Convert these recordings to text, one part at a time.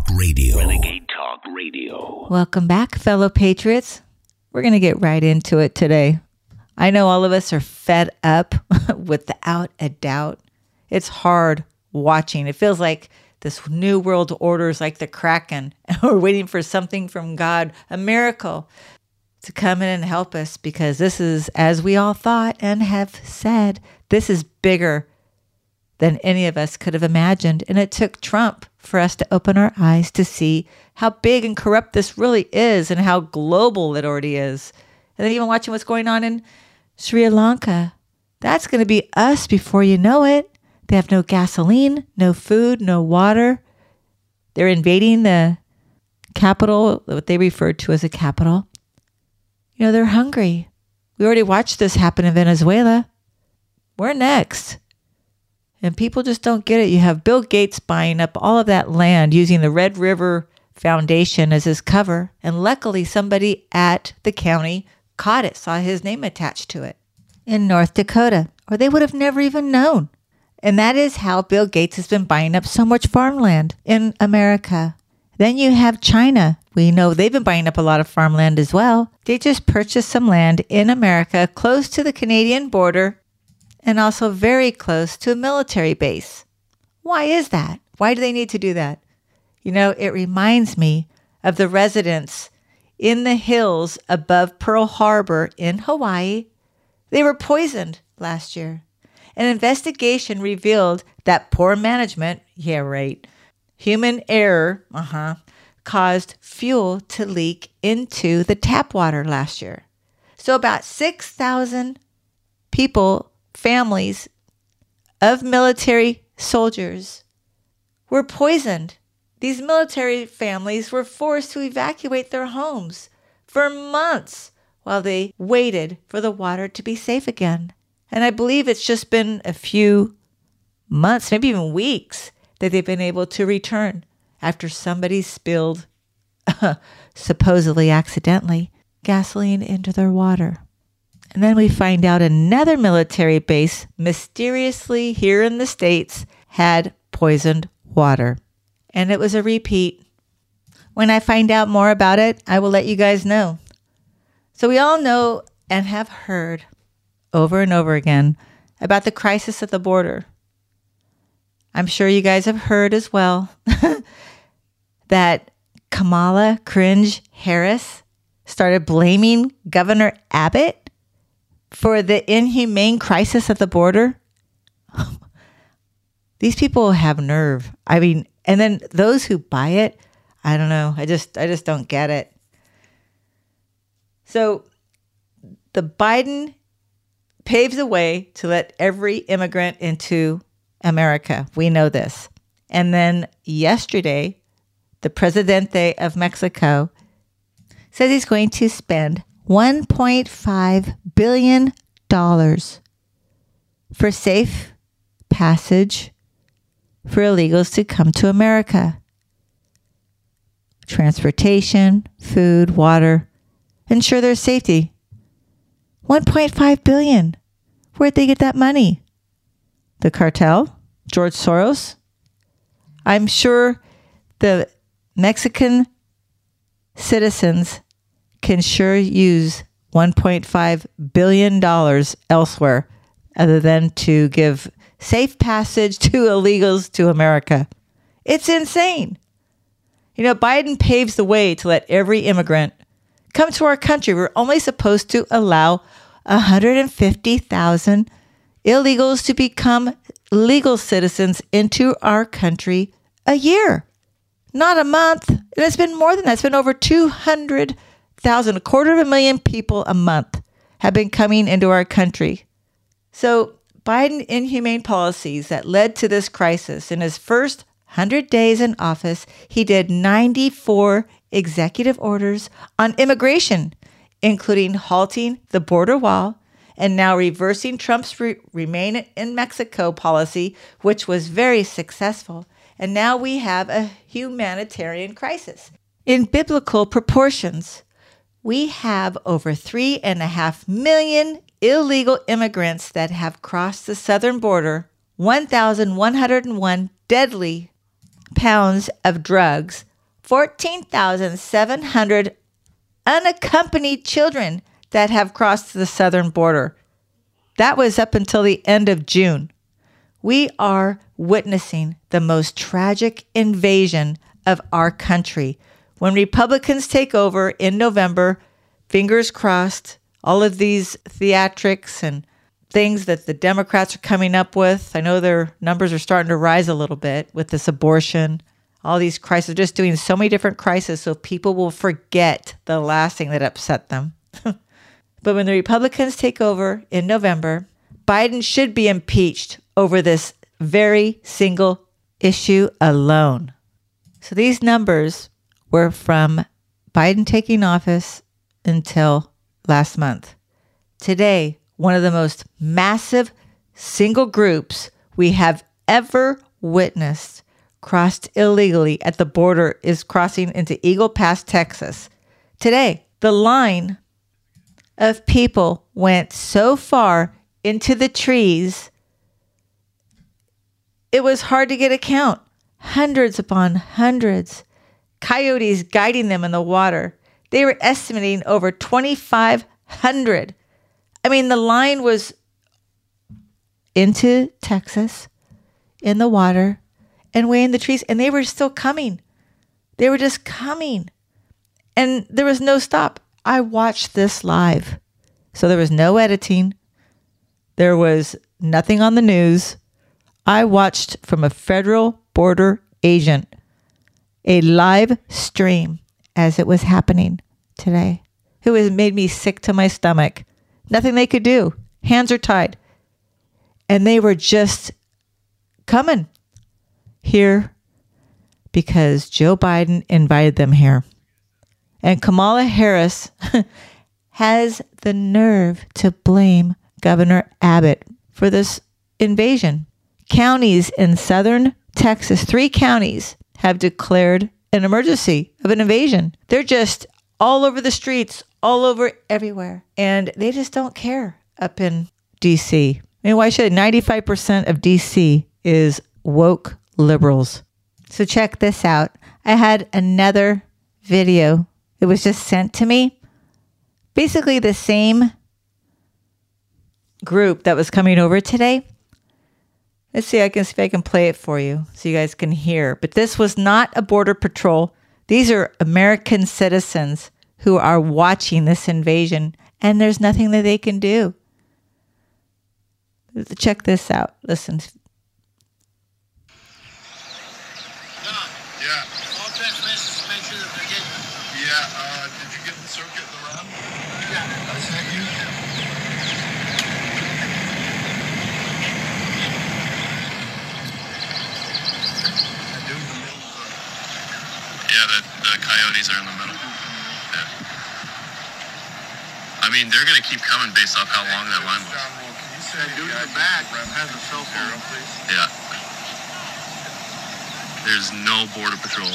Talk Radio. Renegade Talk Radio. Welcome back, fellow patriots. We're going to get right into it today. I know all of us are fed up without a doubt. It's hard watching. It feels like this new world order is like the Kraken, and we're waiting for something from God, a miracle, to come in and help us because this is, as we all thought and have said, this is bigger than any of us could have imagined. And it took Trump for us to open our eyes to see how big and corrupt this really is and how global it already is. And then even watching what's going on in Sri Lanka. That's going to be us before you know it. They have no gasoline, no food, no water. They're invading the capital, what they refer to as a capital. You know, they're hungry. We already watched this happen in Venezuela. We're next. And people just don't get it. You have Bill Gates buying up all of that land using the Red River Foundation as his cover. And luckily, somebody at the county caught it, saw his name attached to it in North Dakota, or they would have never even known. And that is how Bill Gates has been buying up so much farmland in America. Then you have China. We know they've been buying up a lot of farmland as well. They just purchased some land in America close to the Canadian border and also very close to a military base. Why is that? Why do they need to do that? You know, it reminds me of the residents in the hills above Pearl Harbor in Hawaii. They were poisoned last year. An investigation revealed that poor management, yeah, right, human error, uh huh, caused fuel to leak into the tap water last year. So about 6,000 people, families of military soldiers were poisoned. These military families were forced to evacuate their homes for months while they waited for the water to be safe again. And I believe it's just been a few months, maybe even weeks, that they've been able to return after somebody spilled, supposedly accidentally, gasoline into their water. And then we find out another military base mysteriously here in the States had poisoned water. And it was a repeat. When I find out more about it, I will let you guys know. So we all know and have heard over and over again about the crisis at the border. I'm sure you guys have heard as well that Kamala Cringe Harris started blaming Governor Abbott for the inhumane crisis at the border. These people have nerve. I mean, and then those who buy it, I don't know. I just I just don't get it. So the Biden paves the way to let every immigrant into America. We know this. And then yesterday, the Presidente of Mexico says he's going to spend $1.5 billion for safe passage for illegals to come to America. Transportation, food, water, ensure their safety. 1.5 billion. Where'd they get that money? The cartel? George Soros? I'm sure the Mexican citizens can sure use $1.5 billion elsewhere other than to give safe passage to illegals to America. It's insane. You know, Biden paves the way to let every immigrant come to our country. We're only supposed to allow 150,000 illegals to become legal citizens into our country a year, not a month. And it's been more than that. It's been over 200,000, a quarter of a million people a month have been coming into our country. So, Biden inhumane policies that led to this crisis in his first 100 days in office, he did 94 executive orders on immigration, including halting the border wall and now reversing Trump's re- remain in Mexico policy, which was very successful. And now we have a humanitarian crisis. In biblical proportions, we have over three and a half million illegal immigrants that have crossed the southern border, 1,101 deadly pounds of drugs 14,700 unaccompanied children that have crossed the southern border. That was up until the end of June. We are witnessing the most tragic invasion of our country. When Republicans take over in November, fingers crossed, all of these theatrics and things that the Democrats are coming up with. I know their numbers are starting to rise a little bit with this abortion, all these crises, just doing so many different crises so people will forget the last thing that upset them. but when the Republicans take over in November, Biden should be impeached over this very single issue alone. So these numbers were from Biden taking office until last month. Today, one of the most massive single groups we have ever witnessed crossed illegally at the border is crossing into Eagle Pass, Texas. Today, the line of people went so far into the trees, it was hard to get a count. Hundreds upon hundreds. Coyotes guiding them in the water. They were estimating over 2,500 I mean, the line was into Texas in the water and way in the trees, and they were still coming. They were just coming. And there was no stop. I watched this live. So there was no editing, there was nothing on the news. I watched from a federal border agent a live stream as it was happening today. It was made me sick to my stomach. Nothing they could do. Hands are tied. And they were just coming here because Joe Biden invited them here. And Kamala Harris has the nerve to blame Governor Abbott for this invasion. Counties in southern Texas, three counties, have declared an emergency of an invasion. They're just all over the streets, all over everywhere. And they just don't care up in DC. I mean, why should 95% of DC is woke liberals? So check this out. I had another video. It was just sent to me. Basically, the same group that was coming over today. Let's see, I can see if I can play it for you so you guys can hear. But this was not a border patrol. These are American citizens who are watching this invasion, and there's nothing that they can do. Check this out. Listen. Yeah. All text messages, make sure that they're getting Yeah, uh, did you get the circuit in the round? Yeah. I sent you. That dude in the middle of the- Yeah, the, the coyotes are in the middle. Yeah. I mean, they're gonna keep coming based off how long that line was. John Roll, can you send dude in the back has a cell phone, please? Yeah. There's no border patrol.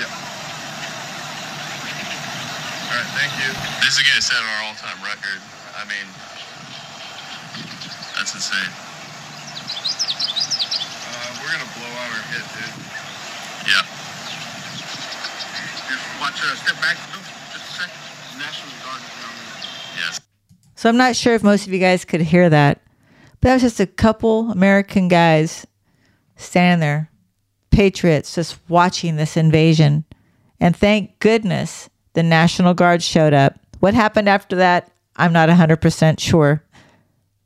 Yep. All right, thank you. This is gonna set our all-time record. I mean, that's insane. Uh, we're gonna blow out our hit, dude. Yeah. Just step back. No, just a second. National Guard is down there. Yes. So I'm not sure if most of you guys could hear that, but that was just a couple American guys standing there, patriots, just watching this invasion. And thank goodness the National Guard showed up. What happened after that, I'm not 100% sure.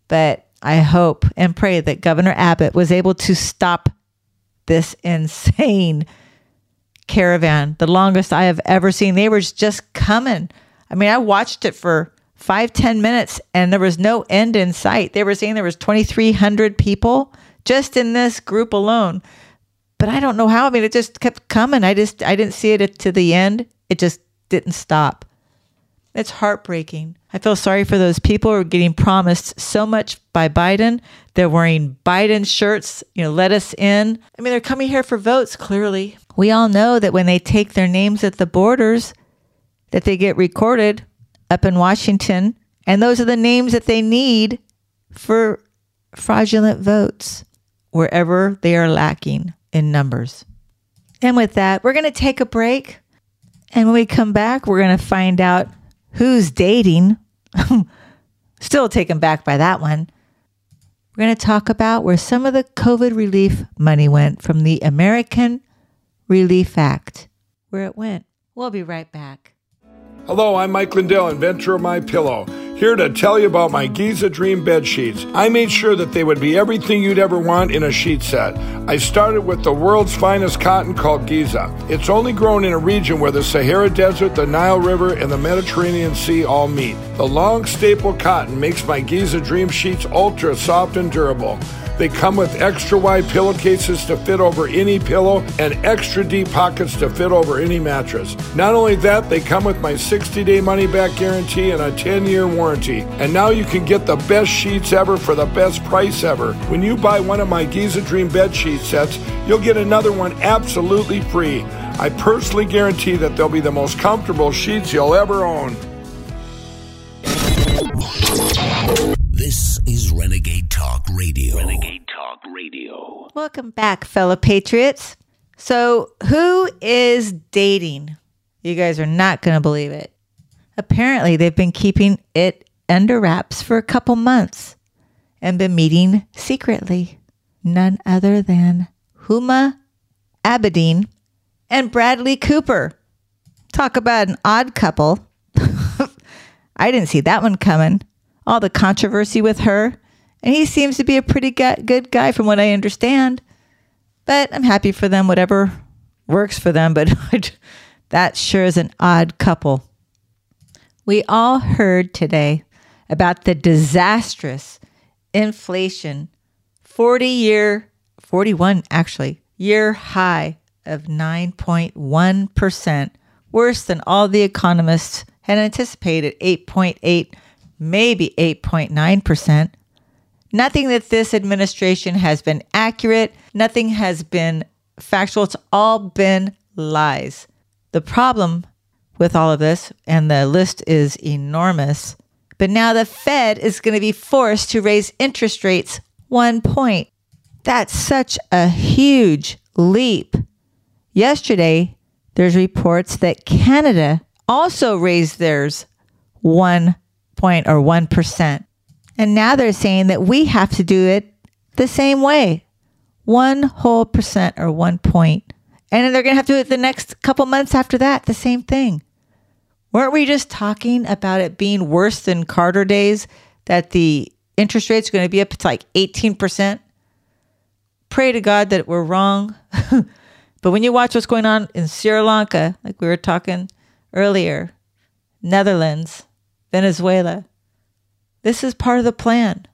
But I hope and pray that Governor Abbott was able to stop this insane caravan, the longest I have ever seen. They were just coming. I mean, I watched it for five, ten minutes and there was no end in sight. They were saying there was 2,300 people just in this group alone. But I don't know how. I mean, it just kept coming. I just, I didn't see it to the end. It just didn't stop. It's heartbreaking. I feel sorry for those people who are getting promised so much by Biden. They're wearing Biden shirts, you know, let us in. I mean, they're coming here for votes, clearly. We all know that when they take their names at the borders, that they get recorded up in Washington, and those are the names that they need for fraudulent votes wherever they are lacking in numbers. And with that, we're going to take a break. And when we come back, we're going to find out who's dating. Still taken back by that one. We're going to talk about where some of the COVID relief money went from the American Relief Act, where it went. We'll be right back. Hello, I'm Mike Lindell, inventor of My Pillow, here to tell you about my Giza Dream bed sheets. I made sure that they would be everything you'd ever want in a sheet set. I started with the world's finest cotton called Giza. It's only grown in a region where the Sahara Desert, the Nile River, and the Mediterranean Sea all meet. The long staple cotton makes my Giza Dream sheets ultra soft and durable. They come with extra wide pillowcases to fit over any pillow and extra deep pockets to fit over any mattress. Not only that, they come with my 60 day money back guarantee and a 10 year warranty. And now you can get the best sheets ever for the best price ever. When you buy one of my Giza Dream bed sheet sets, you'll get another one absolutely free. I personally guarantee that they'll be the most comfortable sheets you'll ever own. This is Renegade Talk Radio. Renegade Talk Radio. Welcome back, fellow patriots. So, who is dating? You guys are not going to believe it. Apparently, they've been keeping it under wraps for a couple months and been meeting secretly. None other than Huma Abedin and Bradley Cooper. Talk about an odd couple. I didn't see that one coming. All the controversy with her. And he seems to be a pretty good guy from what I understand. But I'm happy for them, whatever works for them. But that sure is an odd couple. We all heard today about the disastrous inflation 40 year, 41 actually, year high of 9.1%, worse than all the economists had anticipated 8.8, maybe 8.9%. Nothing that this administration has been accurate, nothing has been factual. It's all been lies. The problem with all of this, and the list is enormous, but now the Fed is going to be forced to raise interest rates one point. That's such a huge leap. Yesterday, there's reports that Canada also raised theirs one point or 1%. And now they're saying that we have to do it the same way one whole percent or one point. And then they're going to have to do it the next couple months after that, the same thing. Weren't we just talking about it being worse than Carter days, that the interest rate's are going to be up to like 18%? Pray to God that we're wrong. but when you watch what's going on in Sri Lanka, like we were talking earlier, Netherlands, Venezuela, this is part of the plan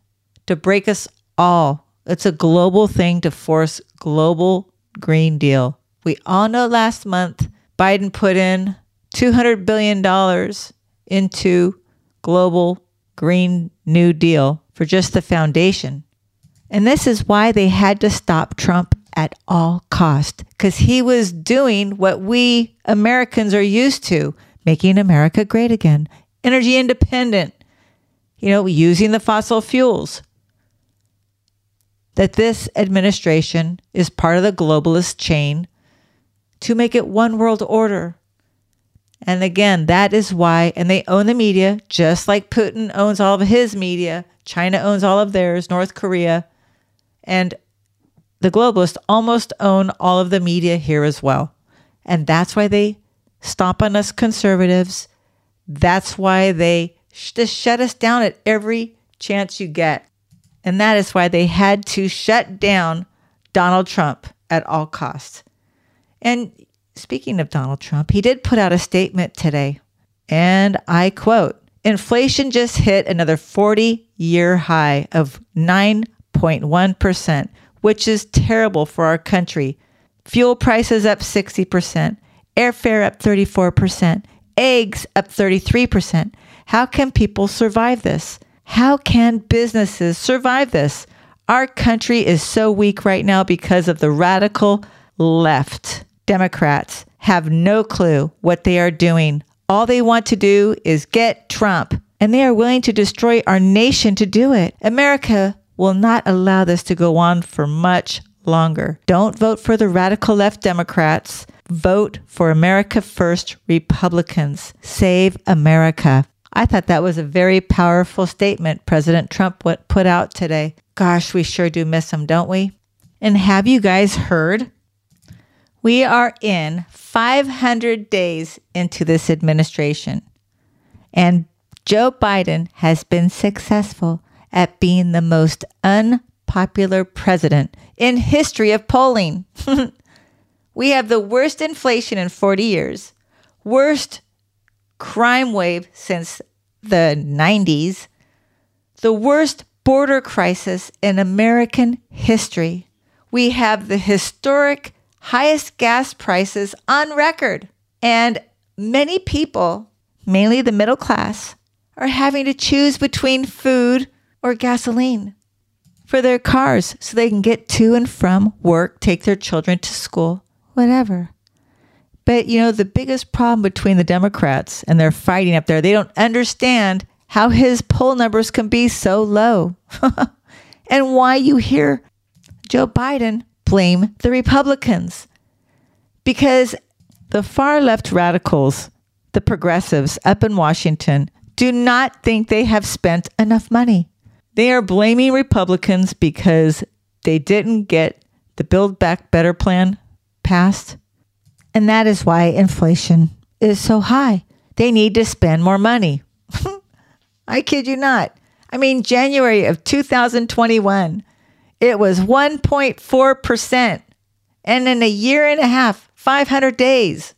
to break us all. It's a global thing to force global Green Deal. We all know last month Biden put in $200 billion into global Green New Deal for just the foundation. And this is why they had to stop Trump at all cost because he was doing what we Americans are used to, making America great again, energy independent, you know, using the fossil fuels. That this administration is part of the globalist chain to make it one world order. And again, that is why, and they own the media, just like Putin owns all of his media, China owns all of theirs, North Korea, and the globalists almost own all of the media here as well. And that's why they stomp on us conservatives. That's why they just shut us down at every chance you get. And that is why they had to shut down Donald Trump at all costs. And speaking of Donald Trump, he did put out a statement today. And I quote Inflation just hit another 40 year high of 9.1%, which is terrible for our country. Fuel prices up 60%, airfare up 34%, eggs up 33%. How can people survive this? How can businesses survive this? Our country is so weak right now because of the radical left. Democrats have no clue what they are doing. All they want to do is get Trump, and they are willing to destroy our nation to do it. America will not allow this to go on for much longer. Don't vote for the radical left Democrats. Vote for America First Republicans. Save America. I thought that was a very powerful statement President Trump put out today. Gosh, we sure do miss him, don't we? And have you guys heard? We are in 500 days into this administration, and Joe Biden has been successful at being the most unpopular president in history of polling. we have the worst inflation in 40 years, worst crime wave since the 90s, the worst border crisis in American history. We have the historic highest gas prices on record. And many people, mainly the middle class, are having to choose between food or gasoline for their cars so they can get to and from work, take their children to school, whatever. But you know, the biggest problem between the Democrats and they're fighting up there, they don't understand how his poll numbers can be so low and why you hear Joe Biden blame the Republicans. Because the far left radicals, the progressives up in Washington, do not think they have spent enough money. They are blaming Republicans because they didn't get the Build Back Better plan passed and that is why inflation is so high. They need to spend more money. I kid you not. I mean, January of 2021, it was 1.4%. And in a year and a half, 500 days,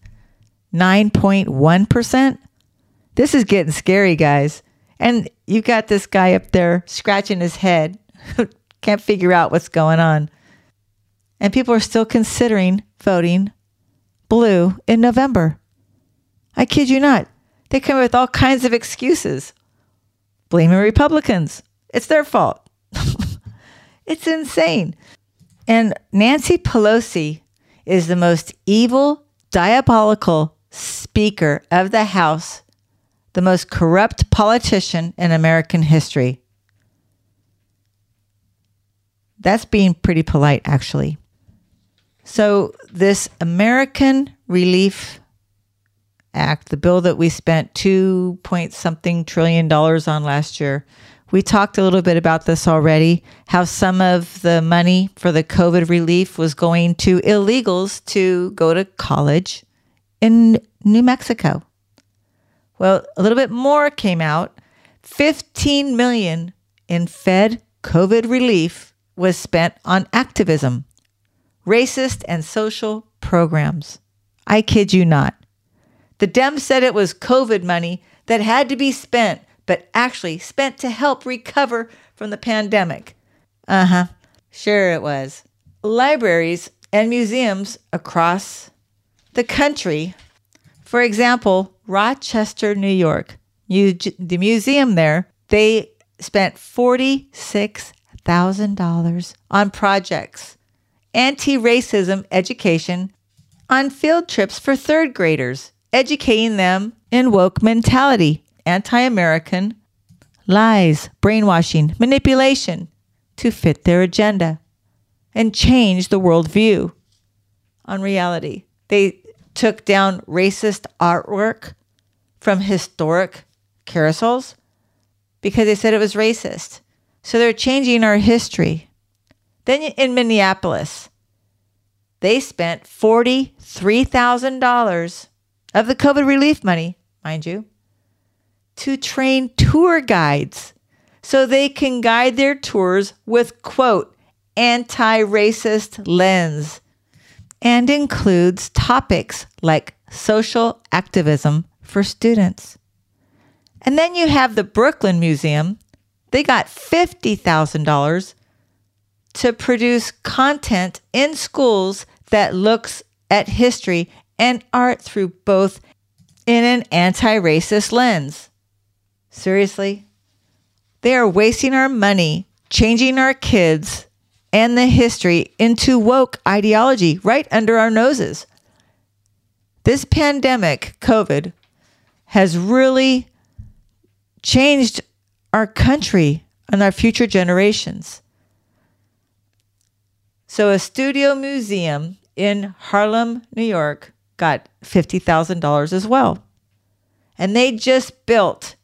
9.1%. This is getting scary, guys. And you got this guy up there scratching his head, can't figure out what's going on. And people are still considering voting blue in November. I kid you not. They come up with all kinds of excuses. Blaming Republicans. It's their fault. it's insane. And Nancy Pelosi is the most evil, diabolical Speaker of the House, the most corrupt politician in American history. That's being pretty polite, actually. So, this American Relief Act, the bill that we spent two point something trillion dollars on last year, we talked a little bit about this already how some of the money for the COVID relief was going to illegals to go to college in New Mexico. Well, a little bit more came out. 15 million in Fed COVID relief was spent on activism racist, and social programs. I kid you not. The Dems said it was COVID money that had to be spent, but actually spent to help recover from the pandemic. Uh huh. Sure, it was. Libraries and museums across the country, for example, Rochester, New York, the museum there, they spent $46,000 on projects anti racism education on field trips for third graders, educating them in woke mentality, anti American lies, brainwashing, manipulation to fit their agenda and change the worldview on reality. They took down racist artwork from historic carousels because they said it was racist. So they're changing our history. Then in Minneapolis, they spent $43,000 of the COVID relief money, mind you, to train tour guides so they can guide their tours with, quote, anti racist lens and includes topics like social activism for students. And then you have the Brooklyn Museum. They got $50,000 to produce content in schools that looks at history and art through both in an anti racist lens. Seriously? They are wasting our money, changing our kids and the history into woke ideology right under our noses. This pandemic, COVID, has really changed our country and our future generations. So, a studio museum in Harlem, New York got $50,000 as well. And they just built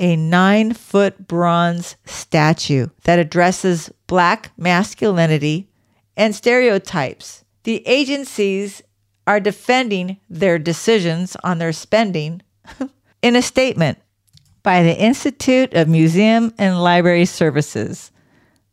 a nine foot bronze statue that addresses Black masculinity and stereotypes. The agencies are defending their decisions on their spending in a statement by the Institute of Museum and Library Services,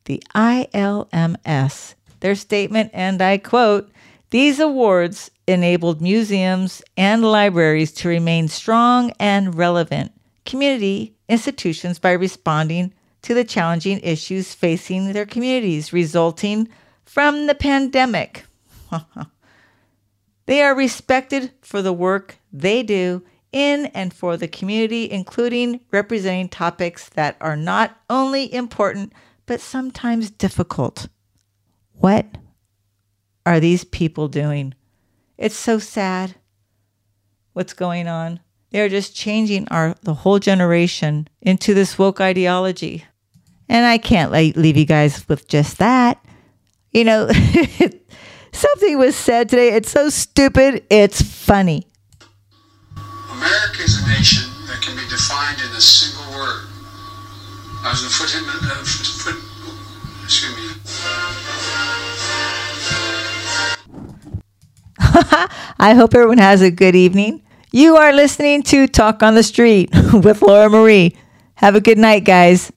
the ILMS. Their statement, and I quote, these awards enabled museums and libraries to remain strong and relevant community institutions by responding to the challenging issues facing their communities resulting from the pandemic. they are respected for the work they do in and for the community, including representing topics that are not only important but sometimes difficult. What are these people doing? It's so sad what's going on. They're just changing our the whole generation into this woke ideology. And I can't leave you guys with just that. You know, something was said today. It's so stupid, it's funny. America is a nation that can be defined in a single word. I was going to put him, uh, foot, excuse me. I hope everyone has a good evening. You are listening to Talk on the Street with Laura Marie. Have a good night, guys.